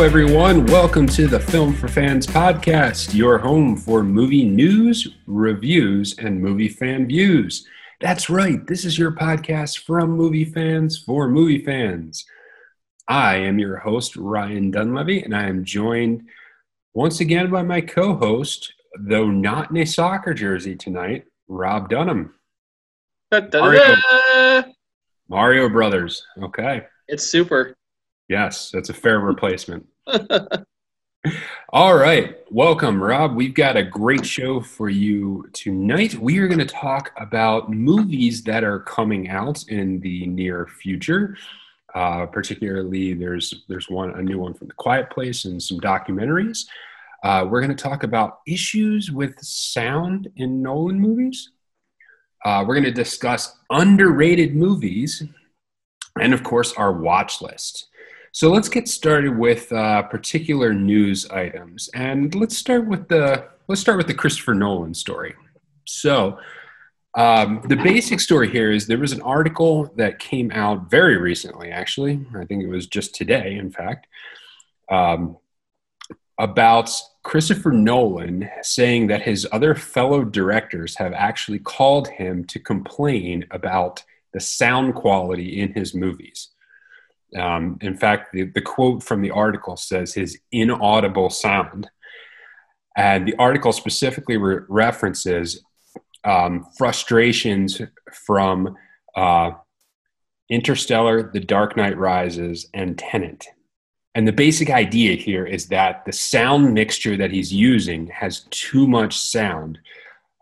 Hello, everyone. Welcome to the Film for Fans podcast, your home for movie news, reviews, and movie fan views. That's right, this is your podcast from movie fans for movie fans. I am your host, Ryan Dunlevy, and I am joined once again by my co host, though not in a soccer jersey tonight, Rob Dunham. Mario, Mario Brothers. Okay. It's super. Yes, that's a fair replacement. All right. Welcome, Rob. We've got a great show for you tonight. We are going to talk about movies that are coming out in the near future. Uh, particularly, there's there's one a new one from The Quiet Place and some documentaries. Uh, we're going to talk about issues with sound in Nolan movies. Uh, we're going to discuss underrated movies, and of course, our watch list. So let's get started with uh, particular news items, and let's start with the let's start with the Christopher Nolan story. So um, the basic story here is there was an article that came out very recently, actually. I think it was just today, in fact, um, about Christopher Nolan saying that his other fellow directors have actually called him to complain about the sound quality in his movies. Um, in fact, the, the quote from the article says his inaudible sound. And the article specifically re- references um, frustrations from uh, Interstellar, The Dark Knight Rises, and Tenet. And the basic idea here is that the sound mixture that he's using has too much sound.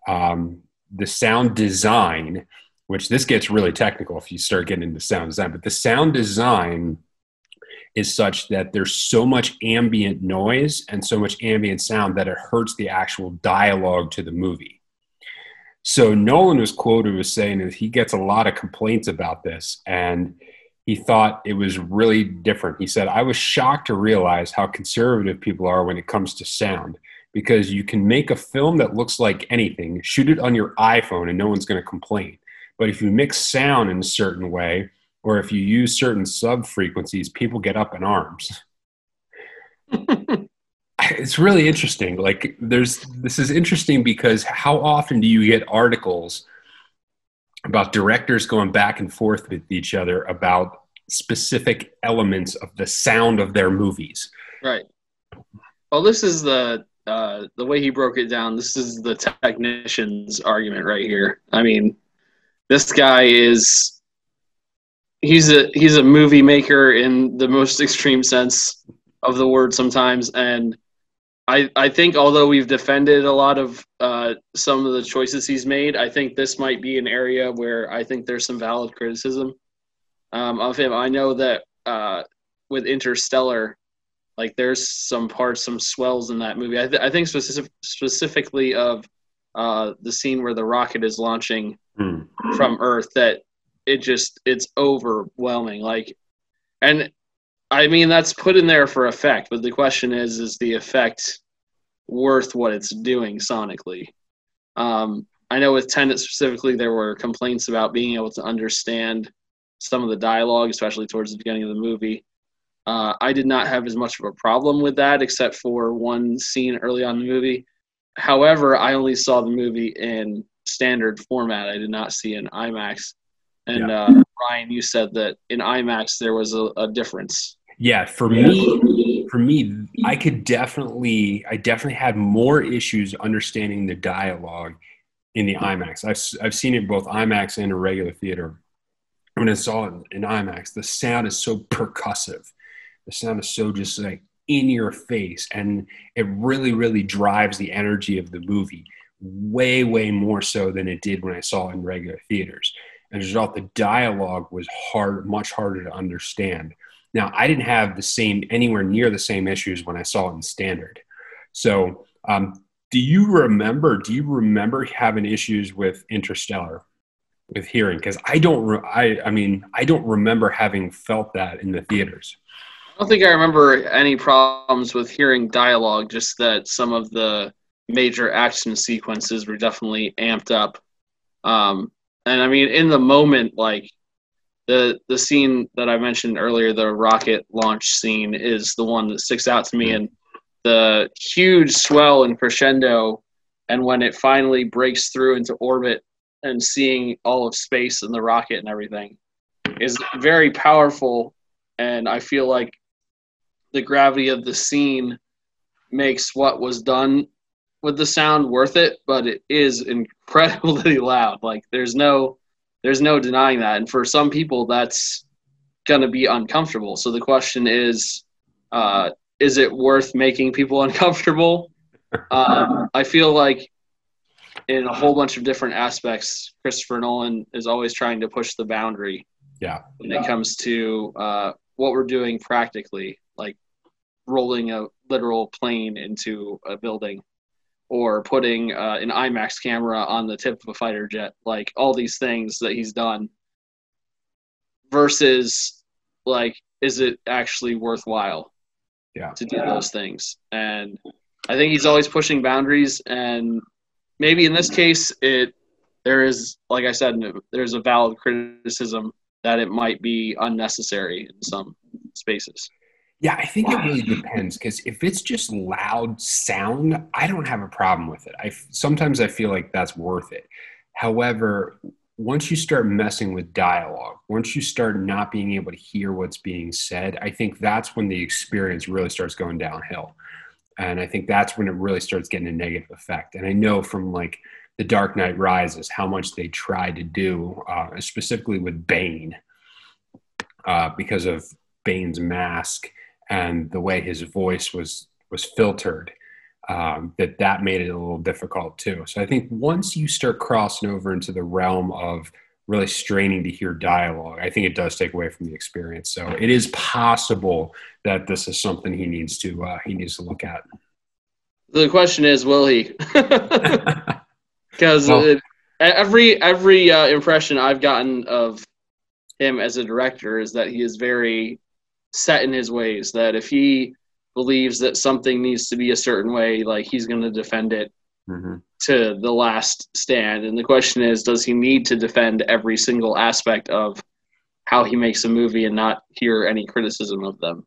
Um, the sound design which this gets really technical if you start getting into sound design, but the sound design is such that there's so much ambient noise and so much ambient sound that it hurts the actual dialogue to the movie. So Nolan was quoted as saying that he gets a lot of complaints about this and he thought it was really different. He said, I was shocked to realize how conservative people are when it comes to sound because you can make a film that looks like anything, shoot it on your iPhone, and no one's going to complain. But if you mix sound in a certain way, or if you use certain sub frequencies, people get up in arms. it's really interesting. Like, there's this is interesting because how often do you get articles about directors going back and forth with each other about specific elements of the sound of their movies? Right. Well, this is the uh, the way he broke it down. This is the technician's argument right here. I mean, this guy is he's a he's a movie maker in the most extreme sense of the word sometimes and I, I think although we've defended a lot of uh, some of the choices he's made, I think this might be an area where I think there's some valid criticism um, of him. I know that uh, with Interstellar, like there's some parts, some swells in that movie. I, th- I think specific, specifically of uh, the scene where the rocket is launching mm. from Earth that it just it's overwhelming. Like, and I mean that's put in there for effect, but the question is, is the effect worth what it's doing sonically? Um, I know with Tenet specifically, there were complaints about being able to understand some of the dialogue, especially towards the beginning of the movie. Uh, I did not have as much of a problem with that, except for one scene early on in the movie. However, I only saw the movie in standard format. I did not see in IMAX. And yeah. uh, Ryan, you said that in IMAX there was a, a difference. Yeah, for me, for me, I could definitely, I definitely had more issues understanding the dialogue in the IMAX. I've I've seen it both IMAX and a regular theater. When I saw it in IMAX, the sound is so percussive. The sound is so just like in your face, and it really, really drives the energy of the movie way, way more so than it did when I saw it in regular theaters. As a result, the dialogue was hard, much harder to understand. Now, I didn't have the same, anywhere near the same issues when I saw it in standard. So, um, do you remember? Do you remember having issues with Interstellar, with hearing? Because I don't. Re- I. I mean, I don't remember having felt that in the theaters. I don't think I remember any problems with hearing dialogue. Just that some of the major action sequences were definitely amped up. Um, and I mean, in the moment, like the the scene that I mentioned earlier, the rocket launch scene, is the one that sticks out to me, and the huge swell and crescendo, and when it finally breaks through into orbit and seeing all of space and the rocket and everything is very powerful, and I feel like the gravity of the scene makes what was done with the sound worth it, but it is incredibly loud. Like there's no there's no denying that. And for some people that's gonna be uncomfortable. So the question is, uh, is it worth making people uncomfortable? Um, I feel like in a whole bunch of different aspects, Christopher Nolan is always trying to push the boundary. Yeah. When it comes to uh, what we're doing practically, like rolling a literal plane into a building or putting uh, an IMAX camera on the tip of a fighter jet, like all these things that he's done, versus like, is it actually worthwhile yeah. to do those things? And I think he's always pushing boundaries, and maybe in this case, it there is, like I said, there's a valid criticism that it might be unnecessary in some spaces. Yeah, I think it really depends because if it's just loud sound, I don't have a problem with it. I sometimes I feel like that's worth it. However, once you start messing with dialogue, once you start not being able to hear what's being said, I think that's when the experience really starts going downhill. And I think that's when it really starts getting a negative effect. And I know from like The Dark Knight Rises how much they tried to do, uh, specifically with Bane, uh, because of Bane's mask and the way his voice was was filtered um, that that made it a little difficult too. So i think once you start crossing over into the realm of really straining to hear dialogue i think it does take away from the experience. So it is possible that this is something he needs to uh, he needs to look at. The question is will he? Because well, every every uh, impression i've gotten of him as a director is that he is very set in his ways that if he believes that something needs to be a certain way, like he's going to defend it mm-hmm. to the last stand. And the question is, does he need to defend every single aspect of how he makes a movie and not hear any criticism of them?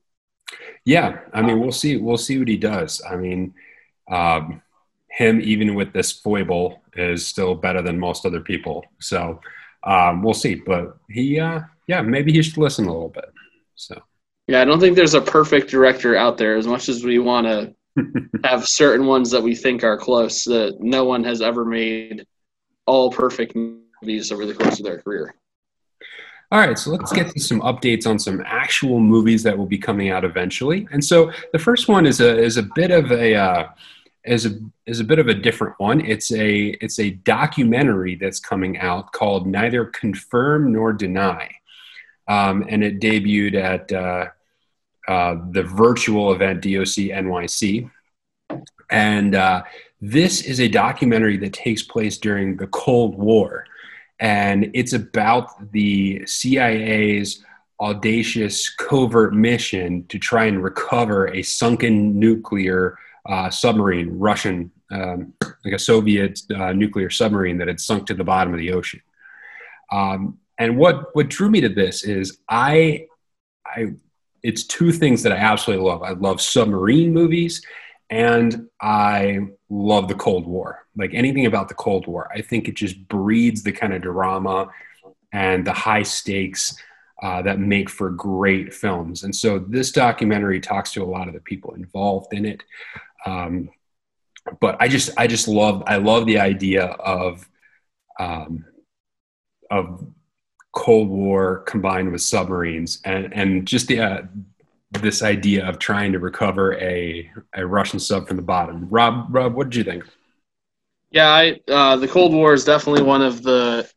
Yeah, I mean, we'll see. We'll see what he does. I mean, um, him even with this foible is still better than most other people. So um, we'll see. But he, uh, yeah, maybe he should listen a little bit. So. Yeah, I don't think there's a perfect director out there. As much as we want to have certain ones that we think are close, that no one has ever made all perfect movies over the course of their career. All right, so let's get to some updates on some actual movies that will be coming out eventually. And so the first one is a is a bit of a uh, is a is a bit of a different one. It's a it's a documentary that's coming out called Neither Confirm Nor Deny, um, and it debuted at uh, uh, the virtual event DOC NYC. And uh, this is a documentary that takes place during the Cold War. And it's about the CIA's audacious covert mission to try and recover a sunken nuclear uh, submarine, Russian, um, like a Soviet uh, nuclear submarine that had sunk to the bottom of the ocean. Um, and what, what drew me to this is I, I it's two things that I absolutely love. I love submarine movies and I love the Cold War. Like anything about the Cold War, I think it just breeds the kind of drama and the high stakes uh, that make for great films. And so this documentary talks to a lot of the people involved in it. Um, but I just, I just love, I love the idea of, um, of Cold War combined with submarines, and and just the uh, this idea of trying to recover a a Russian sub from the bottom. Rob, Rob, what did you think? Yeah, I, uh, the Cold War is definitely one of the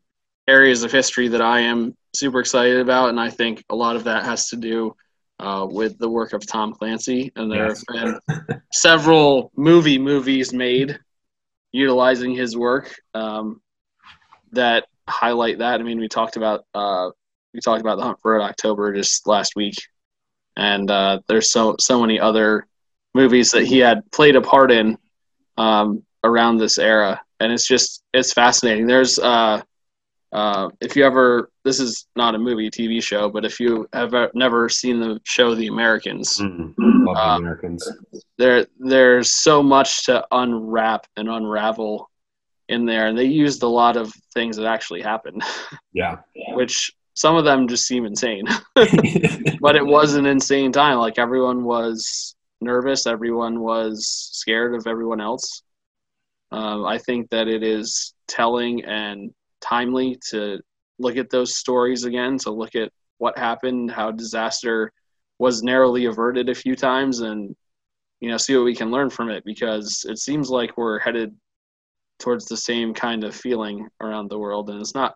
areas of history that I am super excited about, and I think a lot of that has to do uh, with the work of Tom Clancy. And there yes. have been several movie movies made utilizing his work um, that highlight that. I mean, we talked about uh, we talked about the Hunt for Red October just last week, and uh, there's so so many other movies that he had played a part in um, around this era, and it's just it's fascinating. There's uh, uh, if you ever, this is not a movie, TV show, but if you have never seen the show The Americans, mm, love uh, the Americans. there there's so much to unwrap and unravel in there, and they used a lot of things that actually happened, Yeah. which some of them just seem insane. but it was an insane time. Like everyone was nervous, everyone was scared of everyone else. Um, I think that it is telling and timely to look at those stories again, to look at what happened, how disaster was narrowly averted a few times, and you know, see what we can learn from it because it seems like we're headed towards the same kind of feeling around the world, and it's not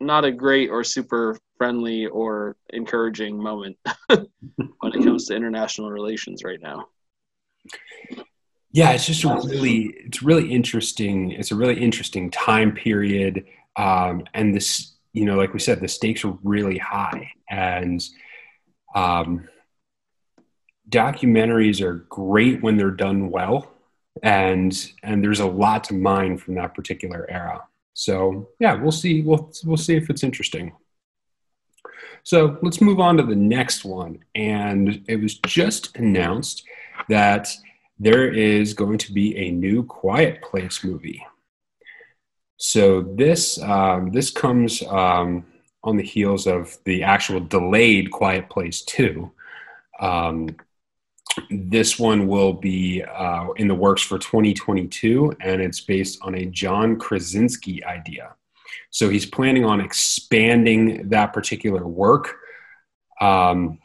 not a great or super friendly or encouraging moment when it comes to international relations right now. Yeah, it's just a really, it's really interesting. It's a really interesting time period, um, and this, you know, like we said, the stakes are really high, and um, documentaries are great when they're done well, and and there's a lot to mine from that particular era. So yeah, we'll see. We'll we'll see if it's interesting. So let's move on to the next one, and it was just announced that there is going to be a new Quiet Place movie. So this um, this comes um, on the heels of the actual delayed Quiet Place Two. Um, this one will be uh, in the works for 2022, and it's based on a John Krasinski idea. So he's planning on expanding that particular work. Um,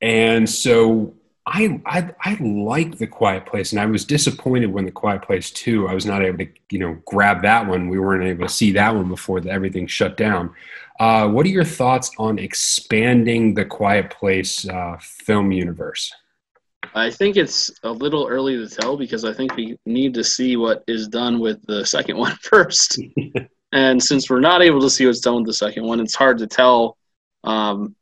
and so I, I I like the Quiet Place, and I was disappointed when the Quiet Place two. I was not able to you know grab that one. We weren't able to see that one before the, everything shut down. Uh, what are your thoughts on expanding the Quiet Place uh, film universe? I think it's a little early to tell because I think we need to see what is done with the second one first. and since we're not able to see what's done with the second one, it's hard to tell, um,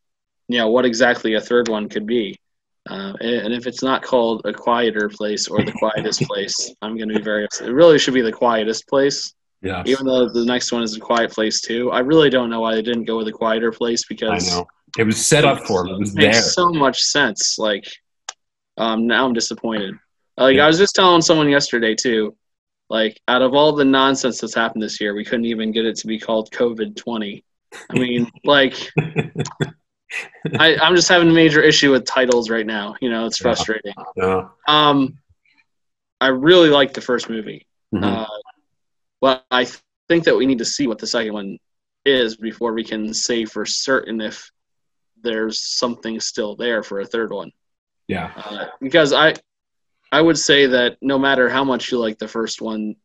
you know, what exactly a third one could be. Uh, and if it's not called a quieter place or the quietest place, I'm going to be very upset. It really should be the quietest place. Yeah. Even though the next one is a quiet place too. I really don't know why they didn't go with a quieter place because I know it was set up for him. It was it makes there. so much sense. Like, um, now I'm disappointed. Like I was just telling someone yesterday too. Like, out of all the nonsense that's happened this year, we couldn't even get it to be called COVID twenty. I mean, like, I, I'm just having a major issue with titles right now. You know, it's frustrating. Yeah. Um, I really liked the first movie. Mhm. Uh, but I th- think that we need to see what the second one is before we can say for certain if there's something still there for a third one. yeah. Uh, because I, I would say that no matter how much you like the first one,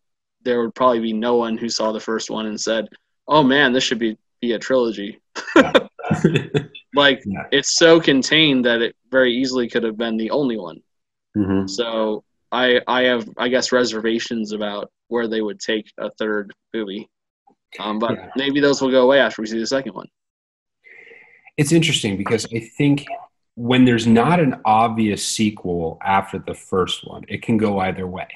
there would probably be no one who saw the first one and said, "Oh man, this should be be a trilogy." Like Yeah. it's so contained that it very easily could have been the only one. Mhm. So I I have I guess reservations about where they would take a third movie. Um, but Yeah. maybe those will go away after we see the second one. It's interesting because I think when there's not an obvious sequel after the first one, it can go either way.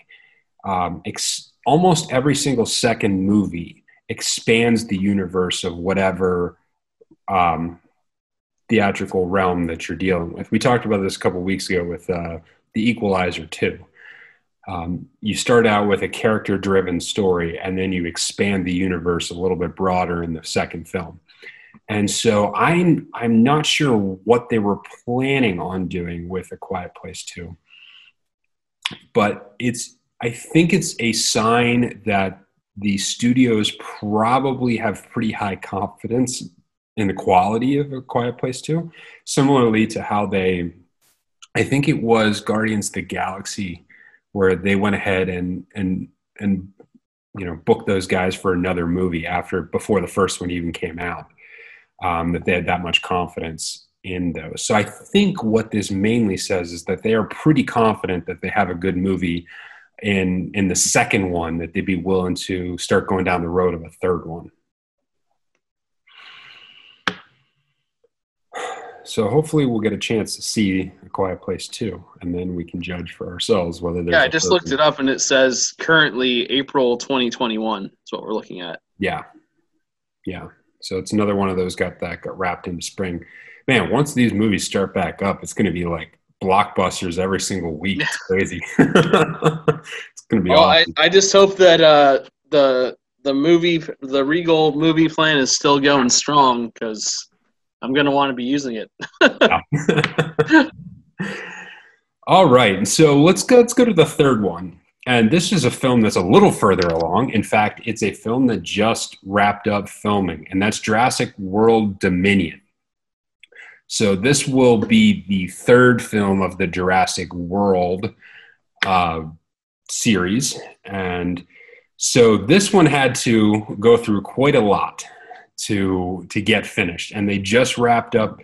Um, ex- almost every single second movie expands the universe of whatever um, theatrical realm that you're dealing with. We talked about this a couple weeks ago with uh, The Equalizer 2. Um, you start out with a character driven story and then you expand the universe a little bit broader in the second film. And so I'm I'm not sure what they were planning on doing with A Quiet Place 2. But it's I think it's a sign that the studios probably have pretty high confidence in the quality of A Quiet Place 2, similarly to how they I think it was Guardians of the Galaxy where they went ahead and and and you know booked those guys for another movie after before the first one even came out um, that they had that much confidence in those. So i think what this mainly says is that they are pretty confident that they have a good movie in in the second one that they'd be willing to start going down the road of a third one so hopefully we'll get a chance to see a quiet place too and then we can judge for ourselves whether there's Yeah, i just third looked it up and it says currently April 2021 is what we're looking at. yeah Yeah. So it's another one of those got that got wrapped into spring. Man, once these movies start back up, it's going to be like blockbusters every single week. It's crazy. it's going to be Well, awesome. I, I just hope that uh, the the movie the Regal movie plan is still going strong because I'm gonna want to be using it. All right, so let's go. Let's go to the third one, and this is a film that's a little further along. In fact, it's a film that just wrapped up filming, and that's Jurassic World Dominion. So this will be the third film of the Jurassic World uh, series, and so this one had to go through quite a lot to to get finished, and they just wrapped up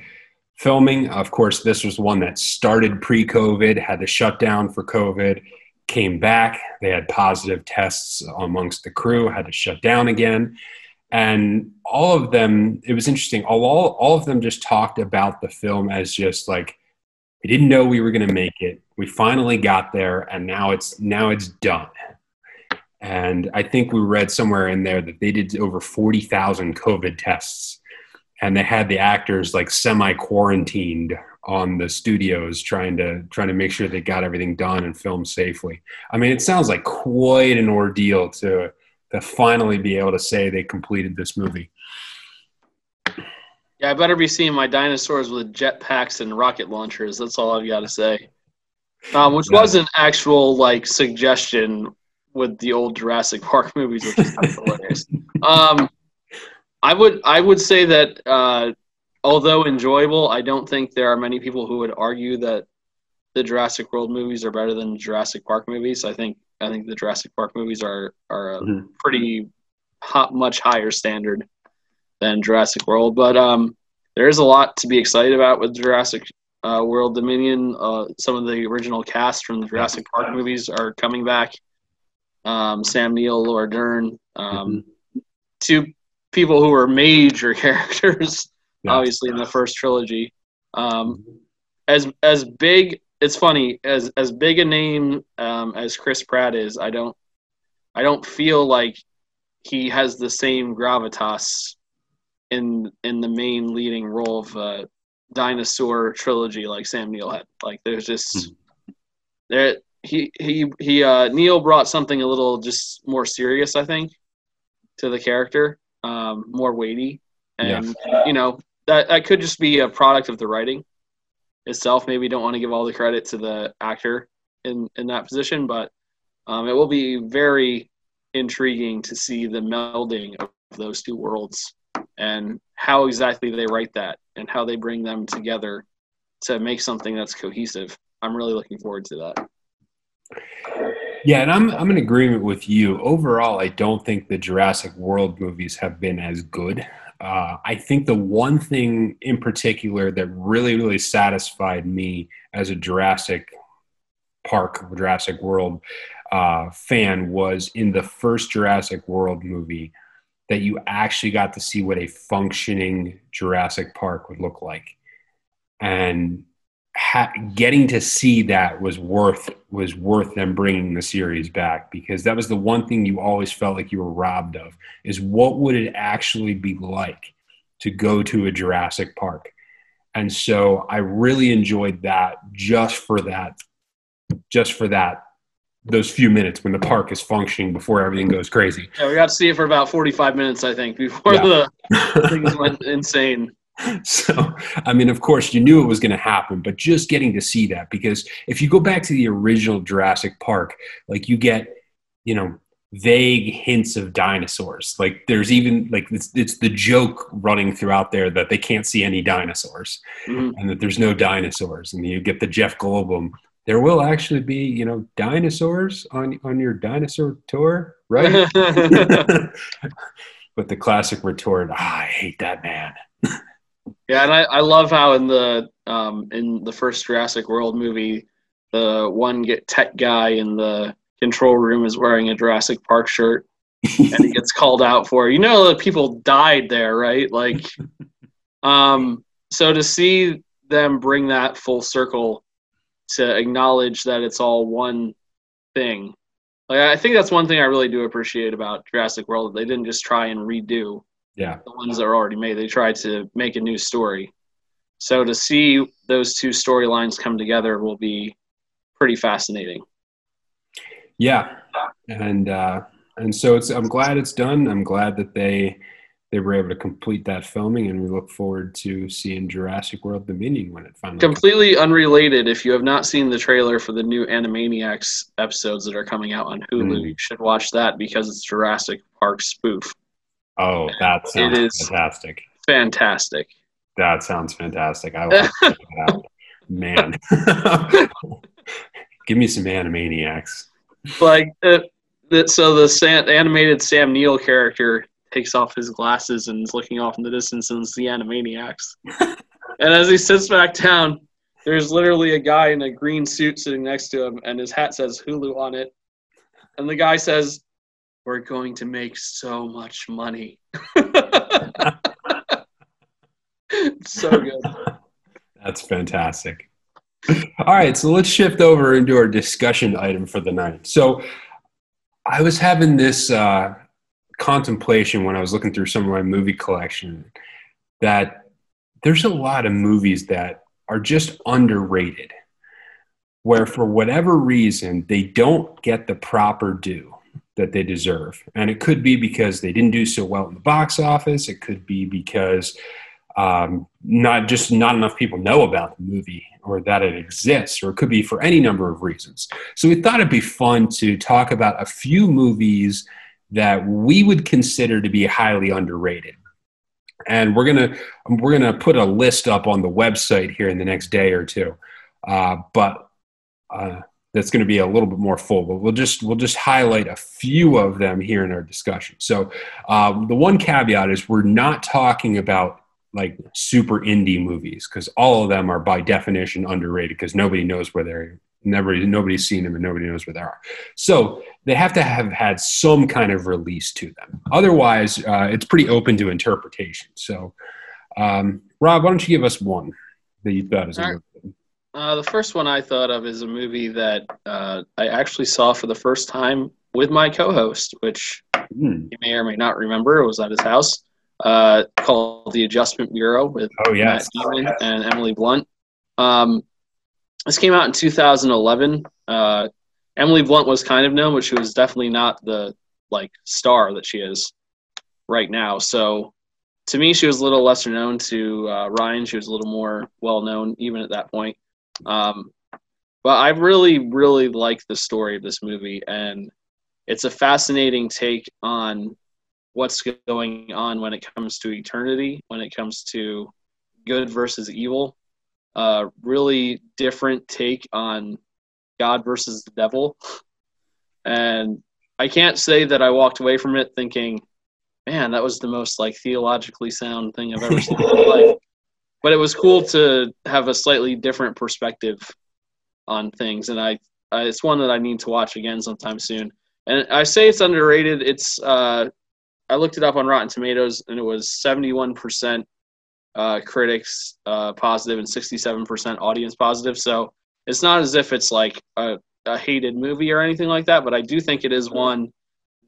filming. Of course, this was one that started pre COVID, had to shut down for COVID, came back. They had positive tests amongst the crew, had to shut down again. And all of them, it was interesting. All, all, all of them just talked about the film as just like, we didn't know we were going to make it. We finally got there, and now it's now it's done. And I think we read somewhere in there that they did over forty thousand COVID tests and they had the actors like semi quarantined on the studios trying to trying to make sure they got everything done and filmed safely. I mean, it sounds like quite an ordeal to to finally be able to say they completed this movie. Yeah, I better be seeing my dinosaurs with jetpacks and rocket launchers. That's all I've got to say. Um, which was an actual like suggestion with the old Jurassic Park movies, which is kind of hilarious. Um, I would I would say that uh, although enjoyable, I don't think there are many people who would argue that the Jurassic World movies are better than Jurassic Park movies. I think I think the Jurassic Park movies are are a Mhm. pretty hot, much higher standard than Jurassic World. But um, there is a lot to be excited about with Jurassic uh, World Dominion. Uh, some of the original cast from the Jurassic Park movies are coming back. Um, Sam Neill, Laura Dern, um, two people who were major characters, Yeah. obviously in the first trilogy. Um, as as big, it's funny as as big a name um, as Chris Pratt is. I don't I don't feel like he has the same gravitas in in the main leading role of a dinosaur trilogy like Sam Neill had. Like there's just there he he he uh, Neill brought something a little just more serious, I think, to the character, um, more weighty, and you know that that could just be a product of the writing itself. Maybe don't want to give all the credit to the actor in in that position, but um, it will be very intriguing to see the melding of those two worlds and how exactly they write that and how they bring them together to make something that's cohesive. I'm really looking forward to that. Yeah, and I'm I'm in agreement with you. Overall, I don't think the Jurassic World movies have been as good. Uh, I think the one thing in particular that really really satisfied me as a Jurassic Park, Jurassic World uh, fan was in the first Jurassic World movie that you actually got to see what a functioning Jurassic Park would look like, and ha- getting to see that was worth was worth them bringing the series back because that was the one thing you always felt like you were robbed of is what would it actually be like to go to a Jurassic Park and so I really enjoyed that just for that just for that those few minutes when the park is functioning before everything goes crazy Yeah, we got to see it for about 45 minutes, I think, before Yeah. the things went insane. so i mean of course you knew it was going to happen but just getting to see that because if you go back to the original jurassic park like you get you know vague hints of dinosaurs. Like there's even like it's, it's the joke running throughout there that they can't see any dinosaurs Mhm. and that there's no dinosaurs and you get the jeff goldblum there will actually be you know dinosaurs on on your dinosaur tour right? But the classic retort ah, i hate that man Yeah, and I, I love how in the um, in the first Jurassic World movie, the one get tech guy in the control room is wearing a Jurassic Park shirt, and he gets called out for. You know that people died there, right? Like, um, so to see them bring that full circle to acknowledge that it's all one thing. Like I think that's one thing I really do appreciate about Jurassic World. They didn't just try and redo Yeah. The ones that are already made. They try to make a new story. So to see those two storylines come together will be pretty fascinating. Yeah. And uh and so it's I'm glad it's done. I'm glad that they they were able to complete that filming, and we look forward to seeing Jurassic World Dominion when it finally. Completely comes. unrelated. If you have not seen the trailer for the new Animaniacs episodes that are coming out on Hulu, mm. you should watch that because it's Jurassic Park spoof. Oh, that sounds it is fantastic! Fantastic. That sounds fantastic. I that. Man, give me some Animaniacs. Like, uh, so the Sam, animated Sam Neill character takes off his glasses and is looking off in the distance and it's the Animaniacs. and as he sits back down, there's literally a guy in a green suit sitting next to him, and his hat says Hulu on it. And the guy says, We're going to make so much money. so good. That's fantastic. All right, so let's shift over into our discussion item for the night. So I was having this uh, contemplation when I was looking through some of my movie collection that there's a lot of movies that are just underrated, where for whatever reason they don't get the proper due that they deserve. And it could be because they didn't do so well in the box office, it could be because um, not just not enough people know about the movie or that it exists, or it could be for any number of reasons. So we thought it'd be fun to talk about a few movies that we would consider to be highly underrated. And we're gonna we're gonna put a list up on the website here in the next day or two, uh, but uh, that's going to be a little bit more full. But we'll just we'll just highlight a few of them here in our discussion. So um, the one caveat is we're not talking about like super indie movies because all of them are by definition underrated because nobody knows where they're Nobody, nobody's seen them and nobody knows where they are. So they have to have had some kind of release to them. Otherwise, uh, it's pretty open to interpretation. So, um, Rob, why don't you give us one that you thought is a? Uh, the first one I thought of is a movie that uh, I actually saw for the first time with my co-host, which mm. you may or may not remember. It was at his house, uh, called The Adjustment Bureau with oh, yes. Matt Damon yes. and Emily Blunt. Um, this came out in 2011. Uh, Emily Blunt was kind of known, but she was definitely not the like star that she is right now. So to me, she was a little lesser known. To uh, Ryan, she was a little more well known even at that point. Um, but I really, really like the story of this movie, and it's a fascinating take on what's going on when it comes to eternity, when it comes to good versus evil, uh, really different take on God versus the devil. And I can't say that I walked away from it thinking, man, that was the most like theologically sound thing I've ever seen in my life. But it was cool to have a slightly different perspective on things, and I, I it's one that I need to watch again sometime soon. And I say it's underrated. It's uh, I looked it up on Rotten Tomatoes, and it was seventy one percent uh, critics uh, positive and 67% audience positive. So it's not as if it's like a, a, hated movie or anything like that, but I do think it is one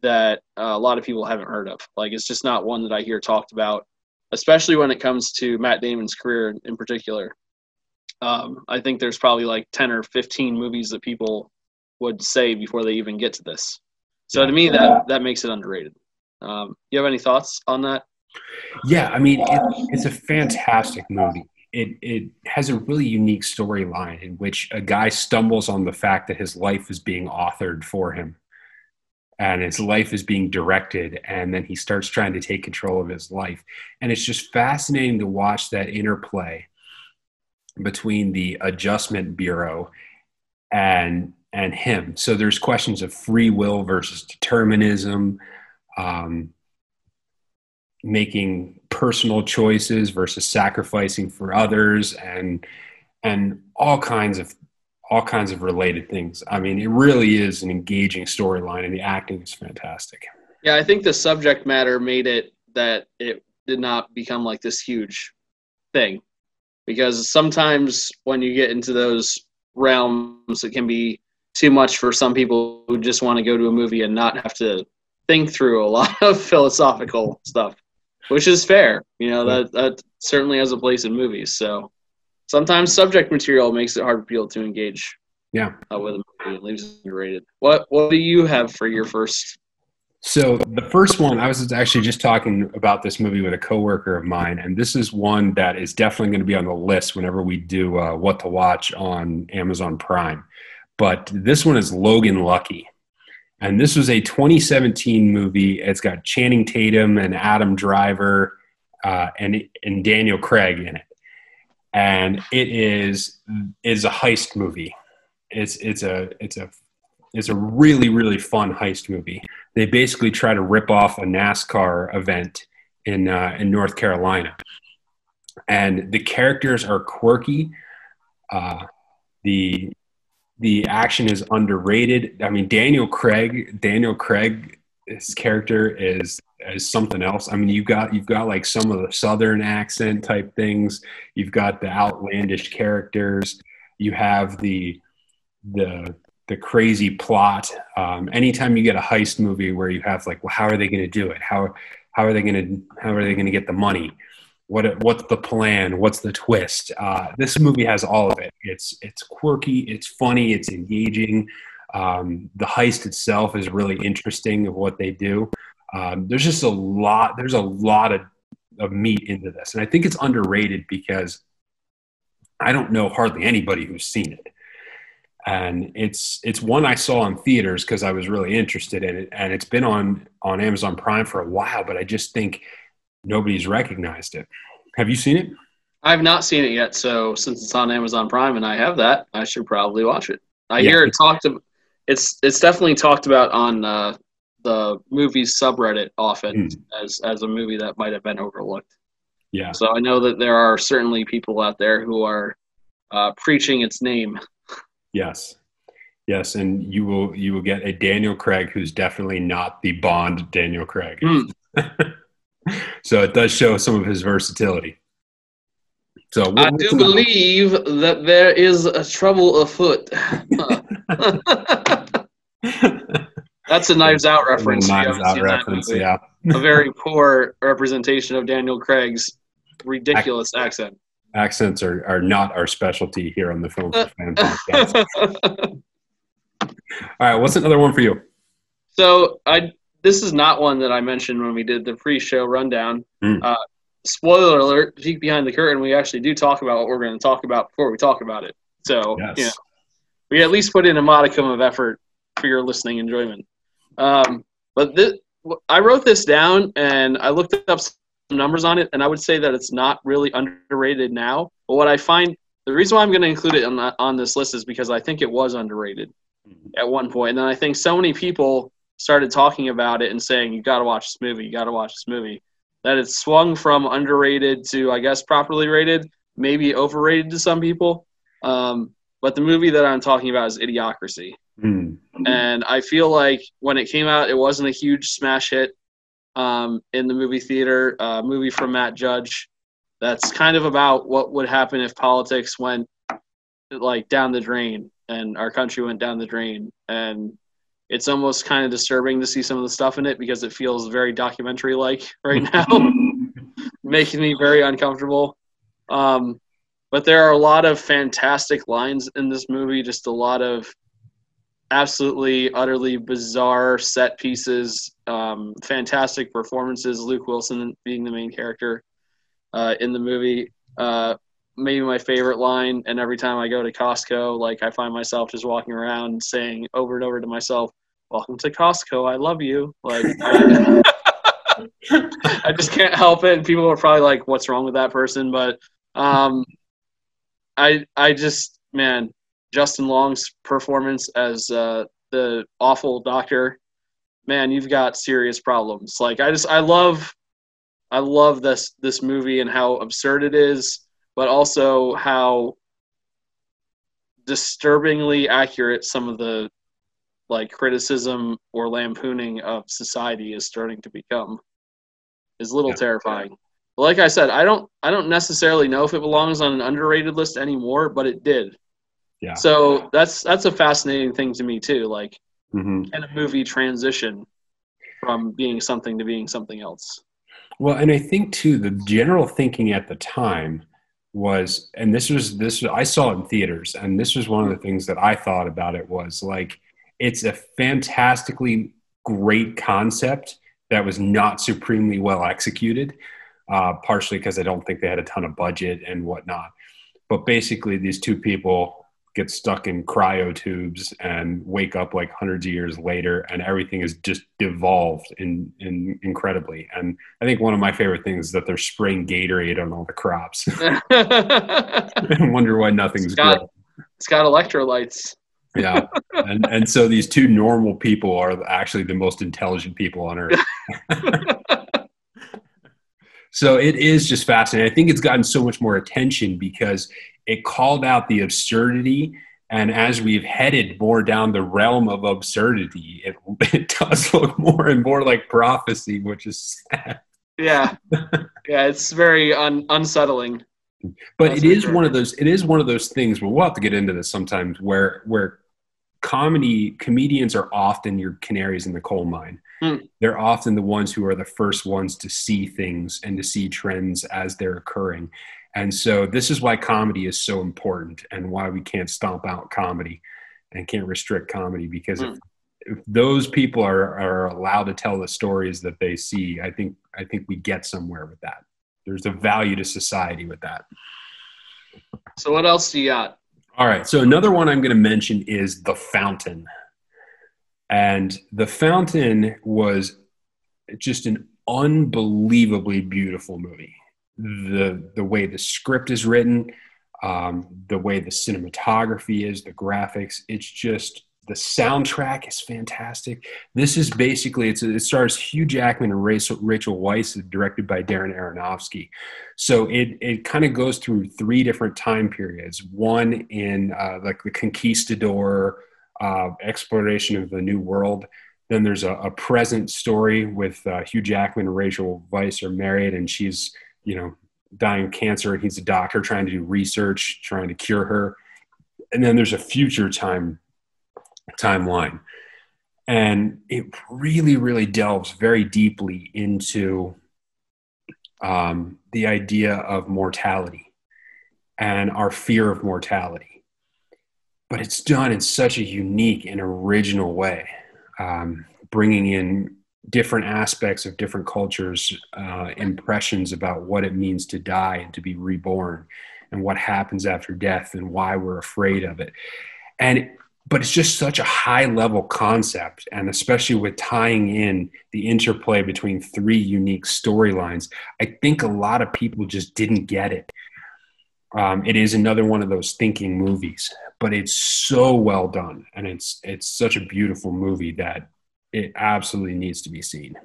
that uh, a lot of people haven't heard of. Like it's just not one that I hear talked about, especially when it comes to Matt Damon's career in particular. Um, I think there's probably like 10 or 15 movies that people would say before they even get to this. So to me, that that makes it underrated. Um, you have any thoughts on that? Yeah, I mean, it, it's a fantastic movie. It, it has a really unique storyline in which a guy stumbles on the fact that his life is being authored for him and his life is being directed and then he starts trying to take control of his life. And it's just fascinating to watch that interplay between the adjustment bureau and and him. So there's questions of free will versus determinism um, making personal choices versus sacrificing for others and and all kinds of all kinds of related things. I mean, it really is an engaging storyline and the acting is fantastic. Yeah, I think the subject matter made it that it did not become like this huge thing. Because sometimes when you get into those realms, it can be too much for some people who just want to go to a movie and not have to think through a lot of philosophical stuff. which is fair. You know that that certainly has a place in movies. So sometimes subject material makes it hard for people to engage. Yeah, uh, with a movie, it leaves it underrated. What What do you have for your first? So the first one, I was actually just talking about this movie with a coworker of mine, and this is one that is definitely going to be on the list whenever we do uh, what to watch on Amazon Prime. But this one is Logan Lucky. And this was a 2017 movie. It's got Channing Tatum and Adam Driver uh, and, and Daniel Craig in it. And it is is a heist movie. It's it's a it's a it's a really really fun heist movie. They basically try to rip off a NASCAR event in uh, in North Carolina, and the characters are quirky. Uh, the the action is underrated. I mean, Daniel Craig, Daniel Craig, his character is is something else. I mean, you've got you've got like some of the southern accent type things. You've got the outlandish characters. You have the the the crazy plot. Um, anytime you get a heist movie where you have like, well, how are they going to do it? How how are they going to how are they going to get the money? what what's the plan what's the twist uh, this movie has all of it it's it's quirky it's funny it's engaging um, the heist itself is really interesting of what they do um, there's just a lot there's a lot of, of meat into this and i think it's underrated because i don't know hardly anybody who's seen it and it's it's one i saw in theaters because i was really interested in it and it's been on on amazon prime for a while but i just think nobody's recognized it. Have you seen it? I've not seen it yet, so since it's on Amazon Prime and I have that, I should probably watch it. I yeah, hear it talked about. It's it's definitely talked about on uh, the movies subreddit often mm. as as a movie that might have been overlooked. Yeah. So I know that there are certainly people out there who are uh, preaching its name. Yes. Yes, and you will you will get a Daniel Craig who's definitely not the Bond Daniel Craig. Mm. so it does show some of his versatility. So I do believe that there is a trouble afoot. That's a Knives Out reference. Knives Out reference, yeah. a very poor representation of Daniel Craig's ridiculous Ac- accent. Accents are, are not our specialty here on the Film All right, what's another one for you? So I this is not one that I mentioned when we did the pre-show rundown. Mm. Uh, spoiler alert: peek behind the curtain. We actually do talk about what we're going to talk about before we talk about it. So yes. you know, we at least put in a modicum of effort for your listening enjoyment. Um, but this, I wrote this down and I looked up some numbers on it, and I would say that it's not really underrated now. But what I find the reason why I'm going to include it on, on this list is because I think it was underrated mm-hmm. at one point, and then I think so many people started talking about it and saying you got to watch this movie, you got to watch this movie, that it swung from underrated to I guess properly rated, maybe overrated to some people. Um, but the movie that I'm talking about is Idiocracy, mm. and I feel like when it came out, it wasn't a huge smash hit um, in the movie theater. A uh, movie from Matt Judge that's kind of about what would happen if politics went like down the drain and our country went down the drain and it's almost kind of disturbing to see some of the stuff in it because it feels very documentary like right now, making me very uncomfortable. Um, but there are a lot of fantastic lines in this movie, just a lot of absolutely, utterly bizarre set pieces, um, fantastic performances. Luke Wilson being the main character uh, in the movie. Uh, maybe my favorite line and every time i go to costco like i find myself just walking around saying over and over to myself welcome to costco i love you like I, I just can't help it and people are probably like what's wrong with that person but um i i just man justin long's performance as uh the awful doctor man you've got serious problems like i just i love i love this this movie and how absurd it is but also how disturbingly accurate some of the like criticism or lampooning of society is starting to become is a little yeah. terrifying. But like I said, I don't I don't necessarily know if it belongs on an underrated list anymore, but it did. Yeah. So that's that's a fascinating thing to me too. Like, mm-hmm. can a movie transition from being something to being something else? Well, and I think too the general thinking at the time was, and this was this I saw it in theaters, and this was one of the things that I thought about it was like it's a fantastically great concept that was not supremely well executed, uh, partially because I don't think they had a ton of budget and whatnot. But basically, these two people get stuck in cryo tubes and wake up like hundreds of years later and everything is just devolved in, in incredibly. And i think one of my favorite things is that they're spraying gatorade on all the crops. And wonder why nothing's growing. it's got electrolytes. Yeah. And, and so these two normal people are actually the most intelligent people on earth so it is just fascinating. I think it's gotten so much more attention because it called out the absurdity. And as we've headed more down the realm of absurdity it, it does look more and more like prophecy which is sad. Yeah. Yeah it's very un- unsettling. But That's it is sure. one of those it is one of those things well we'll have to get into this sometimes where where comedy comedians are often your canaries in the coal mine mm. they're often the ones who are the first ones to see things and to see trends as they're occurring and so this is why comedy is so important and why we can't stomp out comedy and can't restrict comedy because mm. if, hmm. if those people are, are allowed to tell the stories that they see, I think I think we get somewhere with that. There's a value to society with that. So what else do you got? All right. So another one I'm going to mention is The Fountain. And The Fountain was just an unbelievably beautiful movie the the way the script is written, um, the way the cinematography is, the graphics. It's just the soundtrack is fantastic. This is basically it stars Hugh Jackman and Rachel, Rachel Weisz, directed by Darren Aronofsky. So it it kind of goes through three different time periods. One in uh, like the conquistador uh, exploration of the New World. Then there's a, a present story with uh, Hugh Jackman and Rachel Weisz are married, and she's you know, dying of cancer. And he's a doctor trying to do research, trying to cure her. And then there's a future time timeline. And it really, really delves very deeply into um, the idea of mortality and our fear of mortality. But it's done in such a unique and original way, um, bringing in different aspects of different cultures uh, impressions about what it means to die and to be reborn and what happens after death and why we're afraid of it and but it's just such a high level concept and especially with tying in the interplay between three unique storylines i think a lot of people just didn't get it um, it is another one of those thinking movies but it's so well done and it's it's such a beautiful movie that it absolutely needs to be seen.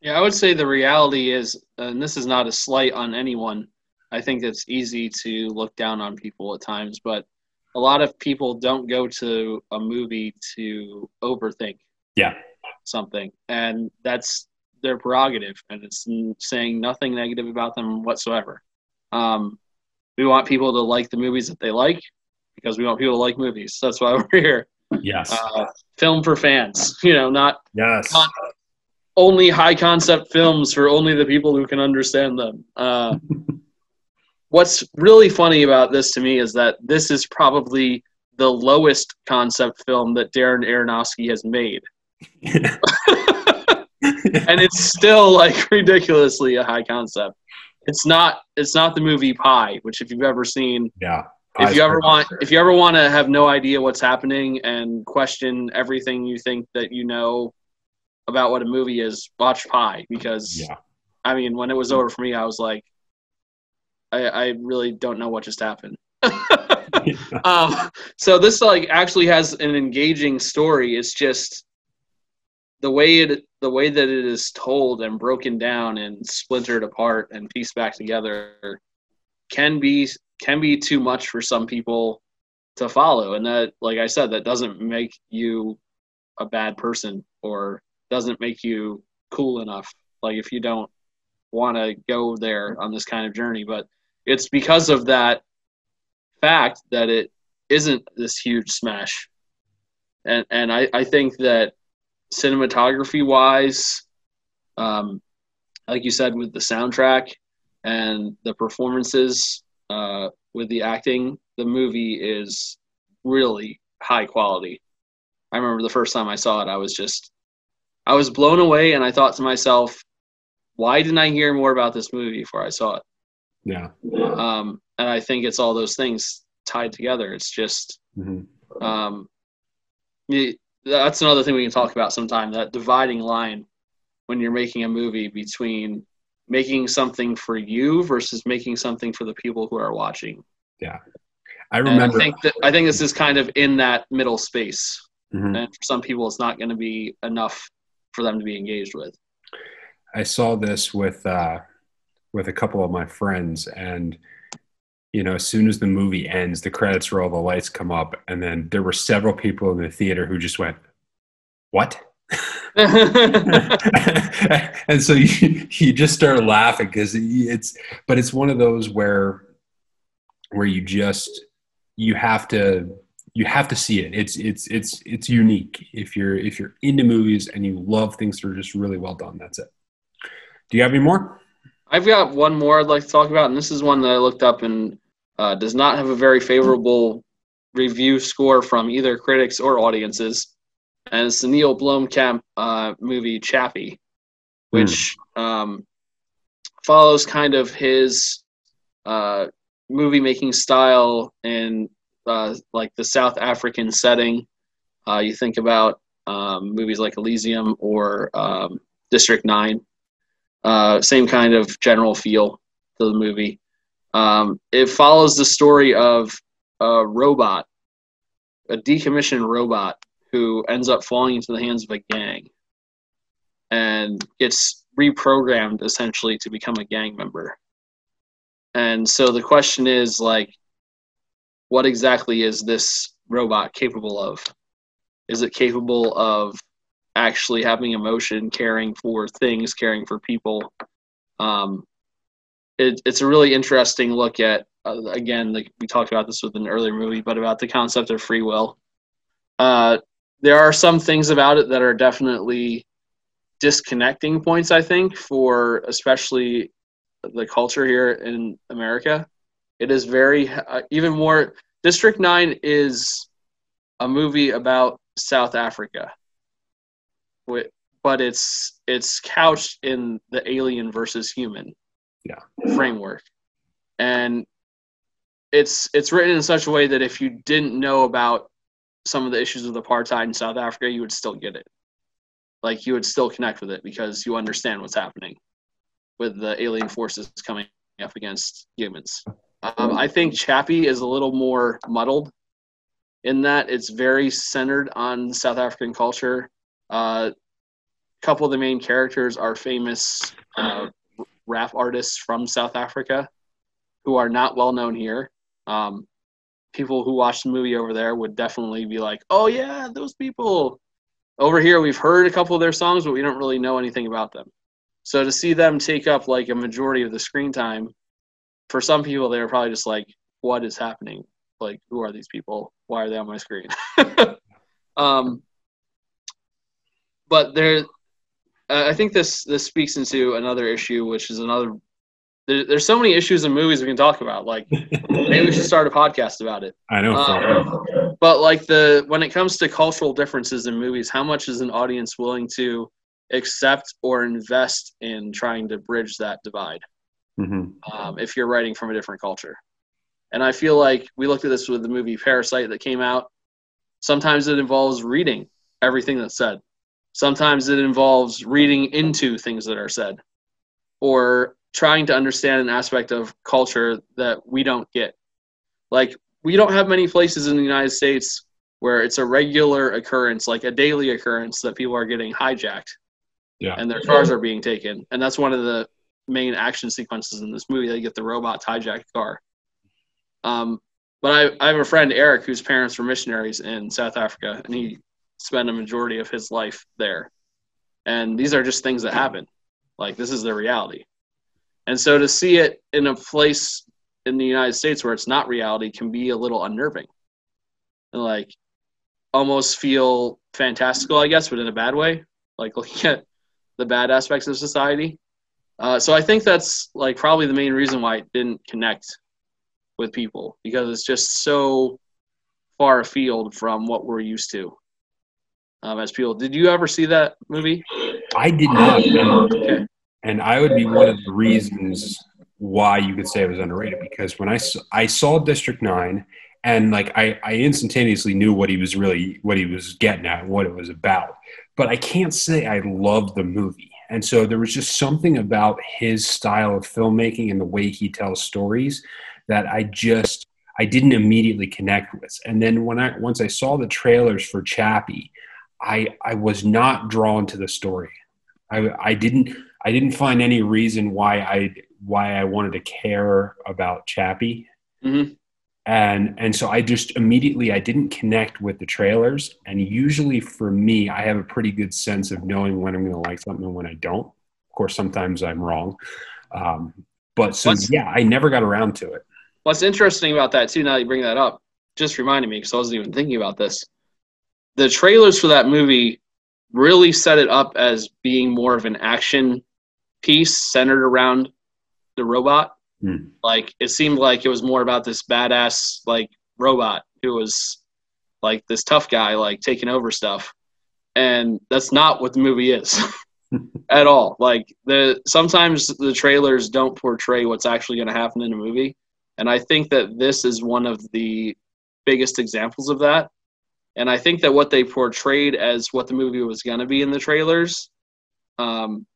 Yeah, I would say the reality is, and this is not a slight on anyone. I think it's easy to look down on people at times, but a lot of people don't go to a movie to overthink. Yeah. Something, and that's their prerogative, and it's saying nothing negative about them whatsoever. Um, we want people to like the movies that they like because we want people to like movies. That's why we're here. Yes. Uh, film for fans, you know, not yes. Con- only high concept films for only the people who can understand them. Uh, what's really funny about this to me is that this is probably the lowest concept film that Darren Aronofsky has made. and it's still like ridiculously a high concept. It's not it's not the movie Pi, which if you've ever seen yeah if you ever want if you ever want to have no idea what's happening and question everything you think that you know about what a movie is watch Pi because yeah. i mean when it was over for me i was like i, I really don't know what just happened. Um, so this like actually has an engaging story. It's just the way it the way that it is told and broken down and splintered apart and pieced back together can be can be too much for some people to follow. And that like i said that doesn't make you a bad person or doesn't make you cool enough like if you don't want to go there on this kind of journey. But it's because of that fact that it isn't this huge smash and and i i think that cinematography wise um like you said, with the soundtrack and the performances, uh, with the acting, the movie is really high quality. I remember the first time I saw it, I was just, I was blown away, and I thought to myself, why didn't I hear more about this movie before I saw it? Yeah. Um, and I think it's all those things tied together. It's just, mm-hmm. um, that's another thing we can talk about sometime. That dividing line when you're making a movie between making something for you versus making something for the people who are watching. Yeah, I remember. I think that I think this is kind of in that middle space, mm-hmm. and for some people, it's not going to be enough for them to be engaged with. I saw this with uh, with a couple of my friends, and you know, as soon as the movie ends, the credits roll, the lights come up, and then there were several people in the theater who just went, "What?" and so you, you just start laughing because it's but it's one of those where where you just you have to you have to see it. It's it's it's it's unique. If you're if you're into movies and you love things that are just really well done that's it. Do you have any more i've got one more i'd like to talk about and this is one that i looked up and uh, does not have a very favorable review score from either critics or audiences and it's the Neill Blomkamp uh, movie Chappie, which mm. um, follows kind of his uh, movie making style in uh, like the South African setting. Uh, you think about um, movies like Elysium or um, District Nine. Uh, same kind of general feel to the movie. Um, it follows the story of a robot, a decommissioned robot who ends up falling into the hands of a gang and gets reprogrammed essentially to become a gang member. And so the question is like, what exactly is this robot capable of? Is it capable of actually having emotion, caring for things, caring for people? Um, it, it's a really interesting look at, uh, again, like we talked about this with an earlier movie, but about the concept of free will. Uh, there are some things about it that are definitely disconnecting points i think for especially the culture here in america it is very uh, even more district 9 is a movie about south africa but it's it's couched in the alien versus human yeah. framework and it's it's written in such a way that if you didn't know about some of the issues with apartheid in South Africa, you would still get it. Like you would still connect with it because you understand what's happening with the alien forces coming up against humans. Um, I think Chappie is a little more muddled in that it's very centered on South African culture. Uh, a couple of the main characters are famous uh, rap artists from South Africa who are not well known here. Um, people who watch the movie over there would definitely be like, "Oh yeah, those people." Over here, we've heard a couple of their songs, but we don't really know anything about them. So to see them take up like a majority of the screen time, for some people, they're probably just like, "What is happening? Like, who are these people? Why are they on my screen?" um, but there, I think this this speaks into another issue, which is another there, there's so many issues in movies we can talk about. Like maybe we should start a podcast about it. I know. Um, but like the when it comes to cultural differences in movies, how much is an audience willing to accept or invest in trying to bridge that divide? Mm-hmm. Um, if you're writing from a different culture, and I feel like we looked at this with the movie Parasite that came out. Sometimes it involves reading everything that's said. Sometimes it involves reading into things that are said, or trying to understand an aspect of culture that we don't get. Like we don't have many places in the United States where it's a regular occurrence, like a daily occurrence that people are getting hijacked. Yeah. And their cars are being taken. And that's one of the main action sequences in this movie. They get the robot hijack car. Um, but I, I have a friend, Eric, whose parents were missionaries in South Africa, and he spent a majority of his life there. And these are just things that happen. Like, this is the reality. And so to see it in a place in the United States where it's not reality can be a little unnerving. And like almost feel fantastical, I guess, but in a bad way. Like looking at the bad aspects of society. Uh, so I think that's like probably the main reason why it didn't connect with people because it's just so far afield from what we're used to um, as people. Did you ever see that movie? I did not. Okay. And I would be one of the reasons why you could say it was underrated because when I saw, I saw District Nine and like I, I instantaneously knew what he was really what he was getting at what it was about but i can't say i loved the movie and so there was just something about his style of filmmaking and the way he tells stories that i just i didn't immediately connect with and then when i once i saw the trailers for chappie i i was not drawn to the story. I i didn't i didn't find any reason why i why i wanted to care about chappie. Mm-hmm. And and so i just immediately i didn't connect with the trailers. And usually for me i have a pretty good sense of knowing when i'm going to like something and when i don't. Of course sometimes i'm wrong. Um, but so what's, yeah i never got around to it. What's interesting about that too now you bring that up just reminded me because i wasn't even thinking about this the trailers for that movie really set it up as being more of an action piece centered around the robot Hmm. Like it seemed like it was more about this badass like robot who was like this tough guy like taking over stuff. And that's not what the movie is at all. Like the sometimes the trailers don't portray what's actually going to happen in a movie. And I think that this is one of the biggest examples of that. And I think that what they portrayed as what the movie was going to be in the trailers um,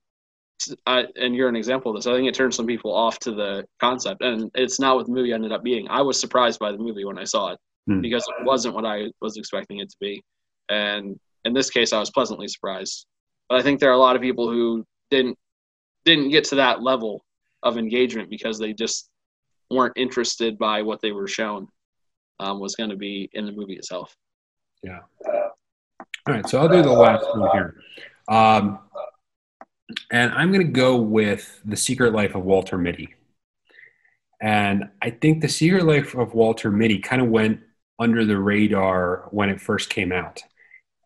I, and you're an example of this. I think it turned some people off to the concept, and it's not what the movie ended up being. I was surprised by the movie when I saw it hmm. because it wasn't what I was expecting it to be, and in this case, I was pleasantly surprised. But I think there are a lot of people who didn't didn't get to that level of engagement because they just weren't interested by what they were shown um, was going to be in the movie itself. Yeah. All right, so I'll do the last one here. Um, and I'm going to go with The Secret Life of Walter Mitty. And I think The Secret Life of Walter Mitty kind of went under the radar when it first came out.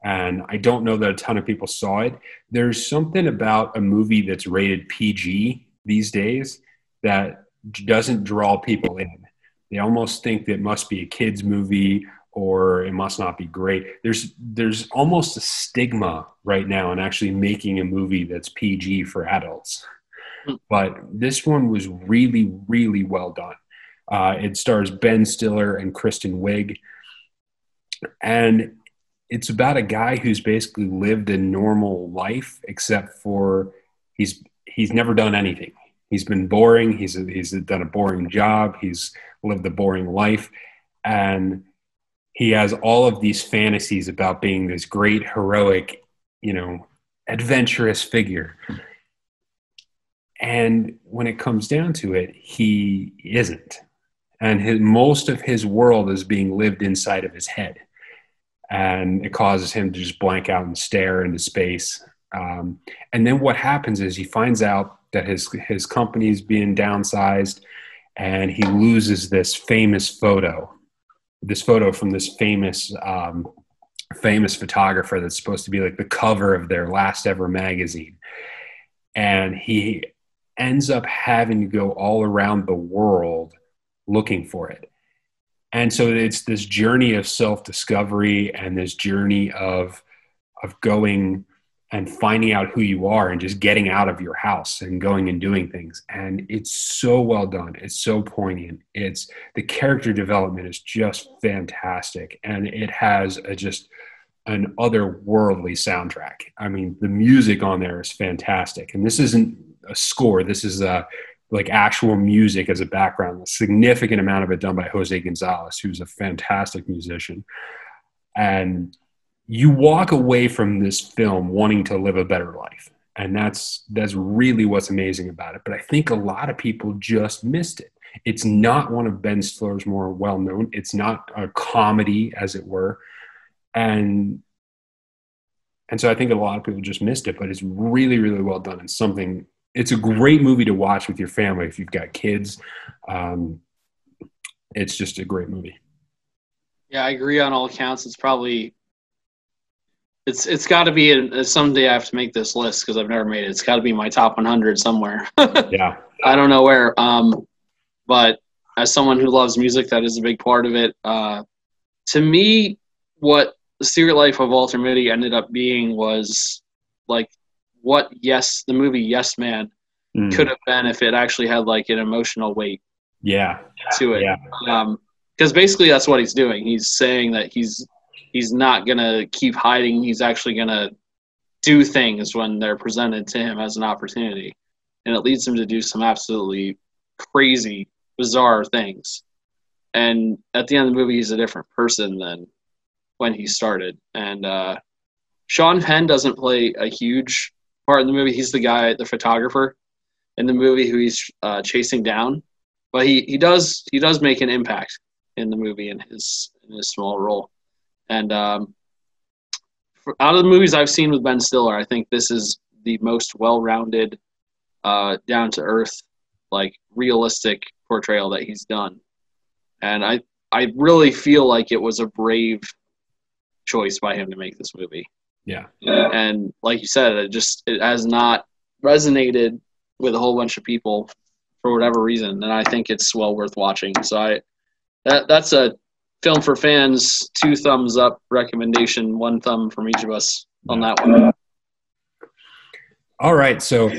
And I don't know that a ton of people saw it. There's something about a movie that's rated PG these days that doesn't draw people in. They almost think that it must be a kids' movie or it must not be great. There's there's almost a stigma right now in actually making a movie that's PG for adults. Hmm. But this one was really, really well done. Uh, it stars Ben Stiller and Kristen Wiig, and it's about a guy who's basically lived a normal life, except for he's he's never done anything. He's been boring. He's he's done a boring job. He's lived a boring life, and he has all of these fantasies about being this great heroic you know adventurous figure. And when it comes down to it he isn't. And his, most of his world is being lived inside of his head. And it causes him to just blank out and stare into space. Um, and then what happens is he finds out that his his company is being downsized and he loses this famous photo this photo from this famous um, famous photographer that's supposed to be like the cover of their last ever magazine. And he ends up having to go all around the world looking for it. And so it's this journey of self-discovery and this journey of of going and finding out who you are and just getting out of your house and going and doing things. And it's so well done. It's so poignant. It's the character development is just fantastic. And it has a just an otherworldly soundtrack. I mean the music on there is fantastic. And this isn't a score. This is a like actual music as a background. A significant amount of it done by jose gonzalez who's a fantastic musician. And you walk away from this film wanting to live a better life. And that's that's really what's amazing about it. But i think a lot of people just missed it. It's not one of ben stiller's more well known it's not a comedy as it were. And and so i think a lot of people just missed it but it's really really well done. And something it's a great movie to watch with your family if you've got kids. Um, it's just a great movie. Yeah i agree on all accounts it's probably it's it's got to be a, someday I have to make this list because I've never made it. It's got to be my top 100 somewhere. yeah, I don't know where. Um, but as someone who loves music, that is a big part of it. Uh, to me, what the Secret Life of Walter Mitty ended up being was like what Yes, the movie Yes Man mm. could have been if it actually had like an emotional weight. Yeah. To it. Yeah. Um, because basically that's what he's doing. He's saying that he's he's not gonna keep hiding. He's actually gonna do things when they're presented to him as an opportunity, and it leads him to do some absolutely crazy, bizarre things. And at the end of the movie, he's a different person than when he started. And uh, Sean Penn doesn't play a huge part in the movie. He's the guy, the photographer in the movie who he's uh, chasing down, but he, he does he does make an impact in the movie in his in his small role. And um, for, out of the movies I've seen with Ben Stiller, I think this is the most well-rounded, uh, down to earth, like realistic portrayal that he's done. And I I really feel like it was a brave choice by him to make this movie. Yeah. And like you said, it just it has not resonated with a whole bunch of people for whatever reason, and I think it's well worth watching. So I that that's a film for fans, two thumbs up recommendation, one thumb from each of us on that one. All right, so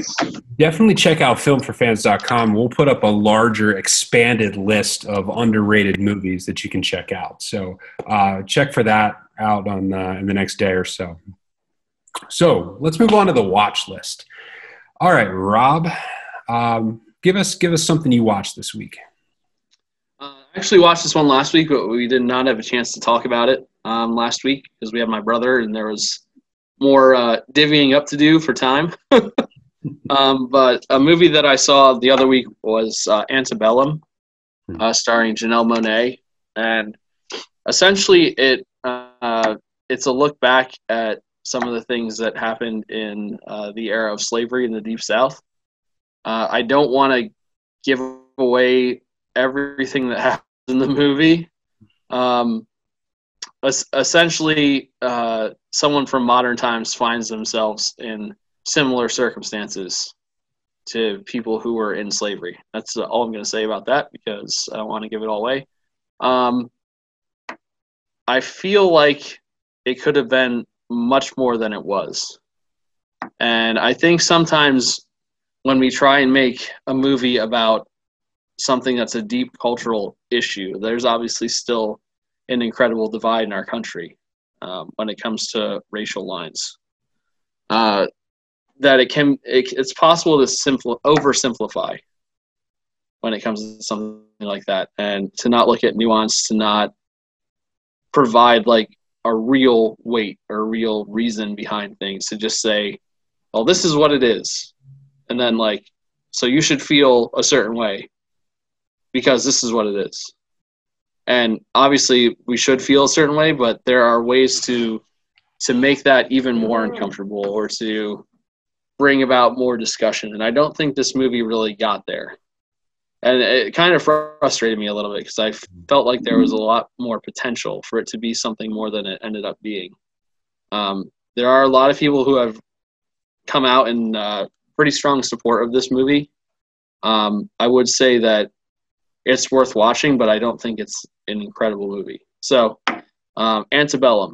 definitely check out filmforfans.com. We'll put up a larger, expanded list of underrated movies that you can check out. So uh, check for that out on uh, in the next day or so. So let's move on to the watch list. All right, Rob, um, give us give us something you watched this week. I actually watched this one last week, but we did not have a chance to talk about it um, last week because we had my brother and there was more uh, divvying up to do for time. um, but a movie that I saw the other week was uh, Antebellum, hmm. uh, starring Janelle Monáe, and essentially it uh, it's a look back at some of the things that happened in uh, the era of slavery in the Deep South. Uh, I don't want to give away everything that happens in the movie. Um, essentially, uh, someone from modern times finds themselves in similar circumstances to people who were in slavery. That's all I'm going to say about that because I don't want to give it all away. Um, I feel like it could have been much more than it was. And I think sometimes when we try and make a movie about something that's a deep cultural issue. There's obviously still an incredible divide in our country um, when it comes to racial lines. Uh, that it can, it, it's possible to simple oversimplify when it comes to something like that, and to not look at nuance, to not provide like a real weight or real reason behind things, to just say, "Well, this is what it is," and then like, so you should feel a certain way because this is what it is. And obviously, we should feel a certain way, but there are ways to to make that even more uncomfortable or to bring about more discussion. And I don't think this movie really got there. And it kind of frustrated me a little bit because I felt like there was a lot more potential for it to be something more than it ended up being. Um, there are a lot of people who have come out in uh, pretty strong support of this movie. Um, I would say that it's worth watching, but I don't think it's an incredible movie. So, um, Antebellum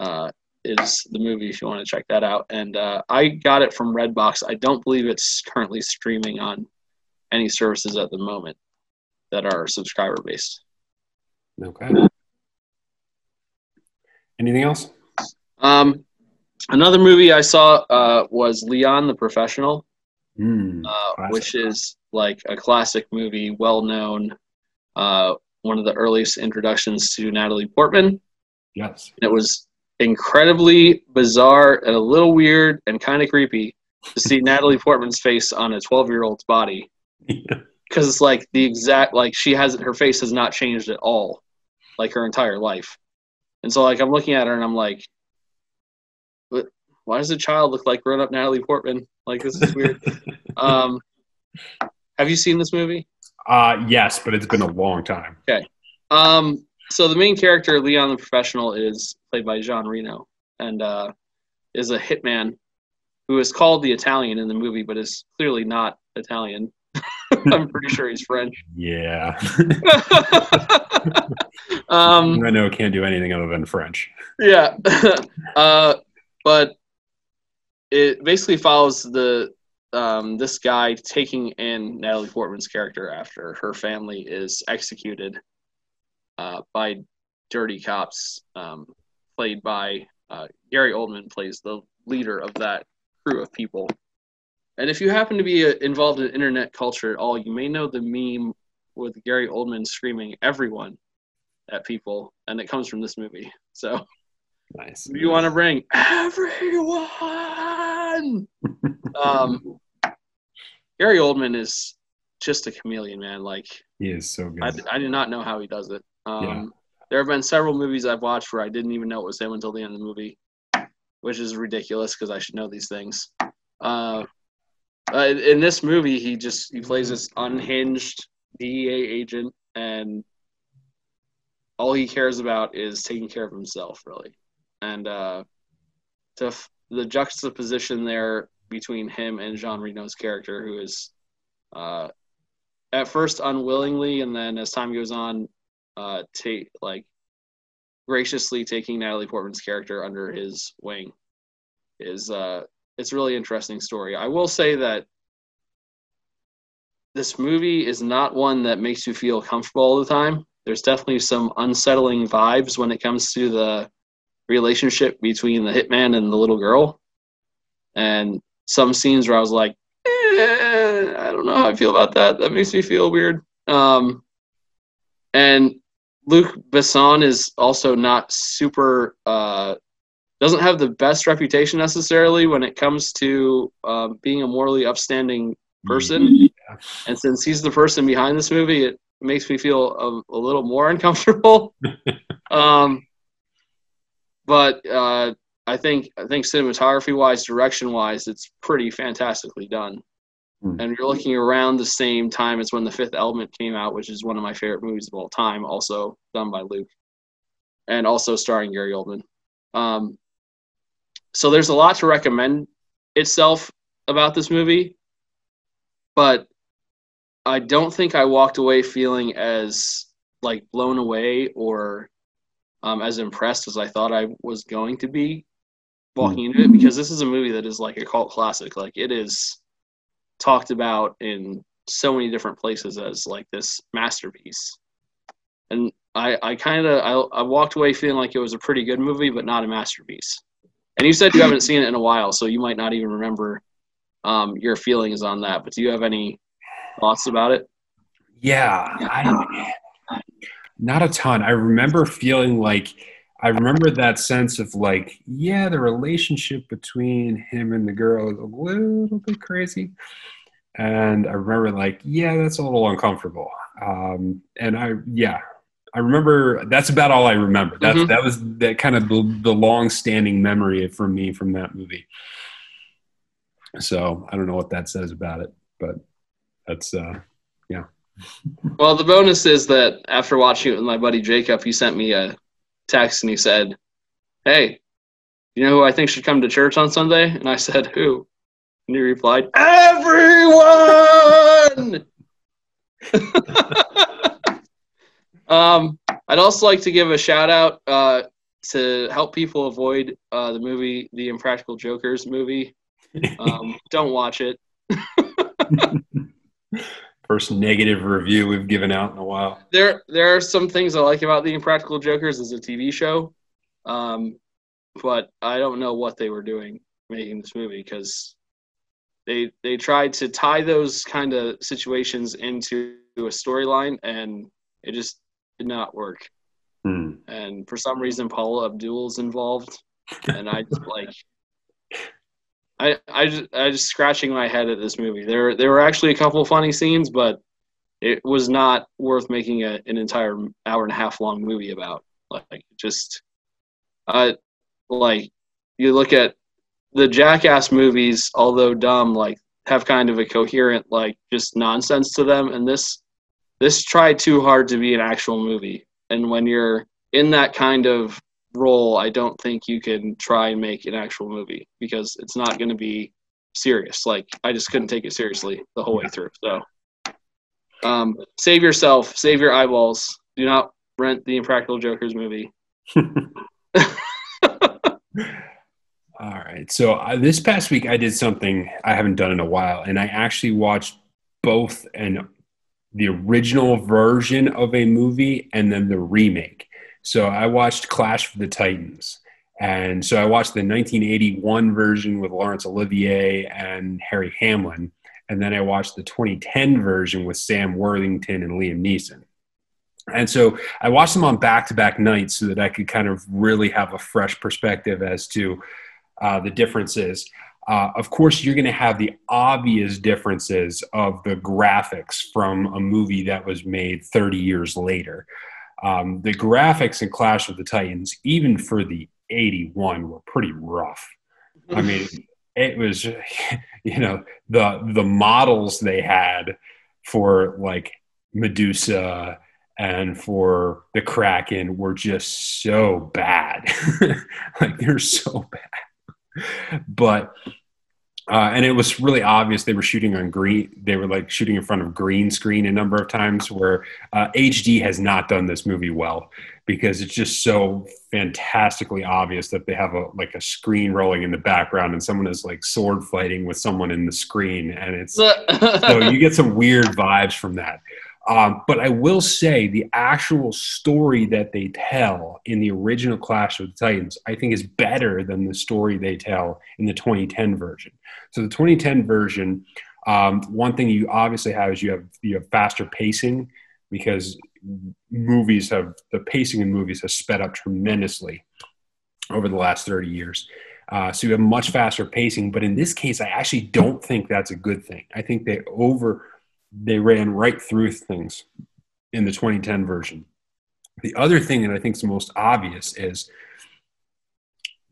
uh, is the movie if you want to check that out. And uh, I got it from Redbox. I don't believe it's currently streaming on any services at the moment that are subscriber based. Okay. Anything else? Um, another movie I saw uh, was Leon the Professional, mm, uh, which is like a classic movie, well known, uh, one of the earliest introductions to Natalie Portman. Yes. And it was incredibly bizarre and a little weird and kind of creepy to see Natalie Portman's face on a 12 year old's body. Because it's like the exact, like she has, her face has not changed at all, like her entire life. And so, like, I'm looking at her and I'm like, why does a child look like grown up Natalie Portman? Like, this is weird. um, have you seen this movie? Uh, yes, but it's been a long time. Okay. Um, so the main character, Leon the Professional, is played by Jean Reno, and uh, is a hitman who is called the Italian in the movie, but is clearly not Italian. I'm pretty sure he's French. Yeah. um, I know can't do anything other than French. yeah, uh, but it basically follows the um, this guy taking in Natalie Portman's character after her family is executed uh, by dirty cops, um, played by uh, Gary Oldman plays the leader of that crew of people. And if you happen to be uh, involved in internet culture at all, you may know the meme with Gary Oldman screaming "everyone" at people, and it comes from this movie. So, Nice. you want to bring everyone, um, Gary Oldman is just a chameleon, man. Like He is so good. I, I do not know how he does it. Um, Yeah. There have been several movies I've watched where I didn't even know it was him until the end of the movie, which is ridiculous because I should know these things. Uh, uh, in- in this movie, he just he plays this unhinged DEA agent, and all he cares about is taking care of himself, really. And uh, to f- the juxtaposition there between him and Jean Reno's character, who is uh, at first unwillingly, and then as time goes on, uh, take like graciously taking Natalie Portman's character under his wing is uh, it's a really interesting story. I will say that this movie is not one that makes you feel comfortable all the time. There's definitely some unsettling vibes when it comes to the relationship between the hitman and the little girl, and some scenes where I was like, eh, I don't know how I feel about that. That makes me feel weird. Um, and Luc Besson is also not super uh, doesn't have the best reputation necessarily when it comes to um, being a morally upstanding person. And since he's the person behind this movie, it makes me feel a, a little more uncomfortable. um, but uh, I think I think cinematography wise, direction wise, it's pretty fantastically done. Hmm. And you're looking around the same time as when The Fifth Element came out, which is one of my favorite movies of all time, also done by Luc, and also starring Gary Oldman. Um, so there's a lot to recommend itself about this movie, but I don't think I walked away feeling as like blown away or um, as impressed as I thought I was going to be walking into it because this is a movie that is like a cult classic. Like it is talked about in so many different places as like this masterpiece. And I, I kind of I, I walked away feeling like it was a pretty good movie, but not a masterpiece. And you said you haven't seen it in a while, so you might not even remember um, your feelings on that. But do you have any thoughts about it? Yeah, I, not a ton. I remember feeling like I remember that sense of like, yeah, the relationship between him and the girl is a little bit crazy, and I remember like, yeah, that's a little uncomfortable. Um, and I, yeah, I remember that's about all I remember. That's Mhm. that was that kind of the, the long-standing memory for me from that movie. So I don't know what that says about it, but that's uh, yeah. Well, the bonus is that after watching it with my buddy Jacob, he sent me a text and he said, "Hey, you know who I think should come to church on Sunday?" And I said, "Who?" And he replied, "Everyone." um, I'd also like to give a shout out uh, to help people avoid uh, the movie, the Impractical Jokers movie. Um, don't watch it. first negative review we've given out in a while. there there are some things I like about the Impractical Jokers as a TV show, um, but I don't know what they were doing making this movie because they they tried to tie those kind of situations into a storyline and it just did not work. Hmm. And for some reason, Paula Abdul's involved, and I just like. I, I just I just scratching my head at this movie. There there were actually a couple funny scenes, but it was not worth making a, an entire hour and a half long movie about. Like just, uh, like you look at the Jackass movies, although dumb, like have kind of a coherent like just nonsense to them, and this this tried too hard to be an actual movie. And when you're in that kind of role, I don't think you can try and make an actual movie because it's not going to be serious. Like I just couldn't take it seriously the whole way through. So, um, save yourself, save your eyeballs. Do not rent the Impractical Jokers movie. All right. So uh, this past week, I did something I haven't done in a while, and I actually watched both an the original version of a movie and then the remake. So I watched Clash of the Titans. And so I watched the 1981 version with Laurence Olivier and Harry Hamlin. And then I watched the 2010 version with Sam Worthington and Liam Neeson. And so I watched them on back to back nights so that I could kind of really have a fresh perspective as to uh, the differences. Uh, of course, you're going to have the obvious differences of the graphics from a movie that was made 30 years later. Um, the graphics in Clash of the Titans, even for the 81, were pretty rough. I mean, it was, you know, the the models they had for like Medusa and for the Kraken were just so bad. like they're so bad. But uh, and it was really obvious they were shooting on green. They were like shooting in front of green screen a number of times. Where uh, HD has not done this movie well because it's just so fantastically obvious that they have a like a screen rolling in the background and someone is like sword fighting with someone in the screen, and it's so you get some weird vibes from that. Um, but I will say the actual story that they tell in the original Clash of the Titans, I think, is better than the story they tell in the 2010 version. So the 2010 version, um, one thing you obviously have is you have you have faster pacing because movies have the pacing in movies has sped up tremendously over the last 30 years. Uh, so you have much faster pacing, but in this case, I actually don't think that's a good thing. I think they over they ran right through things in the 2010 version. The other thing that I think is most obvious is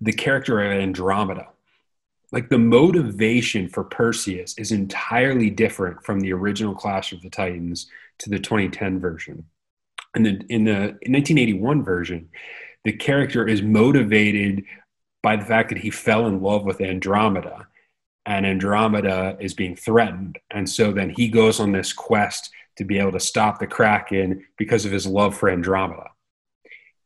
the character of Andromeda. Like the motivation for Perseus is entirely different from the original Clash of the Titans to the 2010 version. And then in the 1981 version, the character is motivated by the fact that he fell in love with Andromeda and Andromeda is being threatened. And so then he goes on this quest to be able to stop the Kraken because of his love for Andromeda.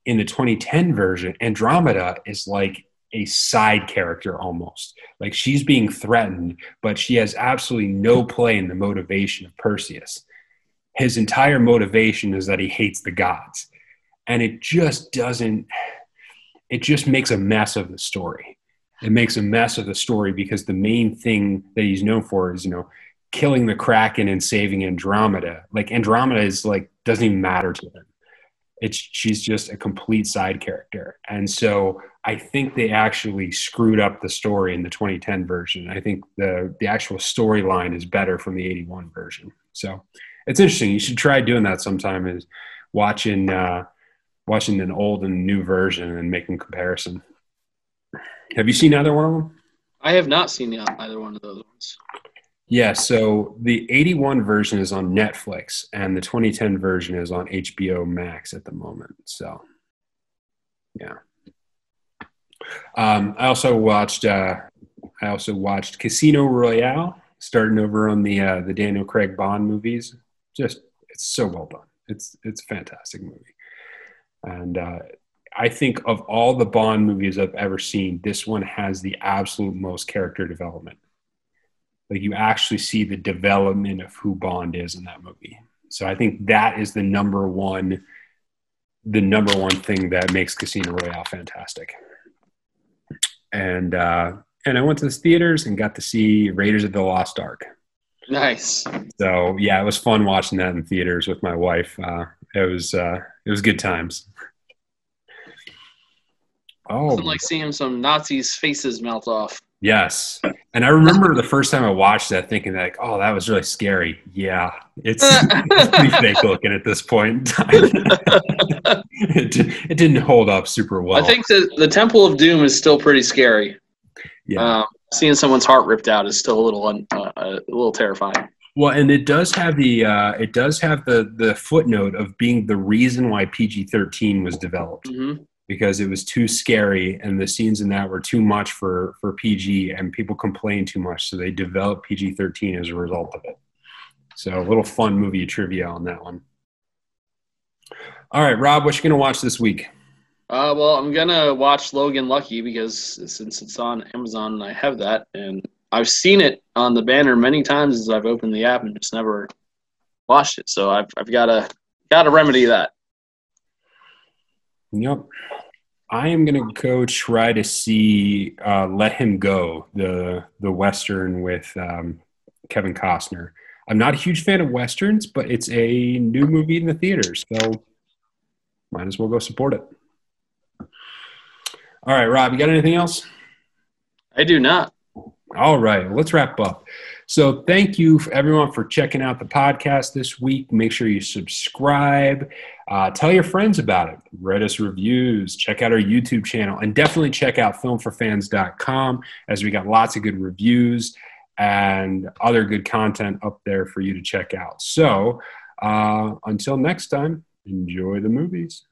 In the 2010 version, Andromeda is like a side character almost. Like she's being threatened, but she has absolutely no play in the motivation of Perseus. His entire motivation is that he hates the gods. And it just doesn't, it just makes a mess of the story it makes a mess of the story because the main thing that he's known for is you know killing the kraken and saving andromeda. Like andromeda is like doesn't even matter to him. It's she's just a complete side character. And so i think they actually screwed up the story in the 2010 version. I think the the actual storyline is better from the 81 version. So it's interesting. You should try doing that sometime is watching uh watching an old and new version and making comparison have you seen either one of them? I have not seen either one of those ones. Yeah, so the 81 version is on Netflix and the 2010 version is on HBO Max at the moment. So, yeah. Um, I also watched uh, I also watched Casino Royale, starting over on the uh, the Daniel Craig Bond movies. Just it's so well done. It's it's a fantastic movie, and uh, I think of all the Bond movies I've ever seen, this one has the absolute most character development. Like you actually see the development of who Bond is in that movie. So I think that is the number one, the number one thing that makes Casino Royale fantastic. And uh, and I went to the theaters and got to see Raiders of the Lost Ark. Nice. So yeah, it was fun watching that in theaters with my wife. Uh, it was uh, it was good times. Oh, like seeing some Nazis' faces melt off. Yes, and I remember the first time I watched that, thinking like, "Oh, that was really scary." Yeah, it's, it's pretty fake looking at this point it, it didn't hold up super well. I think the the Temple of Doom is still pretty scary. Yeah, um, seeing someone's heart ripped out is still a little un, uh, a little terrifying. Well, and it does have the uh, it does have the the footnote of being the reason why PG thirteen was developed. Mm-hmm because it was too scary and the scenes in that were too much for for PG and people complained too much, so they developed PG thirteen as a result of it. So a little fun movie trivia on that one. All right, Rob, what you gonna watch this week? Uh, well, I'm gonna watch Logan Lucky because since it's on Amazon and I have that, and I've seen it on the banner many times as I've opened the app and just never watched it. So I've I've got to got to remedy that. Yep. I am gonna go try to see uh, "Let Him Go," the the western with um, Kevin Costner. I'm not a huge fan of westerns, but it's a new movie in the theaters, so might as well go support it. All right, Rob, you got anything else? I do not. All right, let's wrap up. So, thank you for everyone for checking out the podcast this week. Make sure you subscribe, uh, tell your friends about it, write us reviews, check out our YouTube channel, and definitely check out filmforfans.com as we got lots of good reviews and other good content up there for you to check out. So, uh, until next time, enjoy the movies.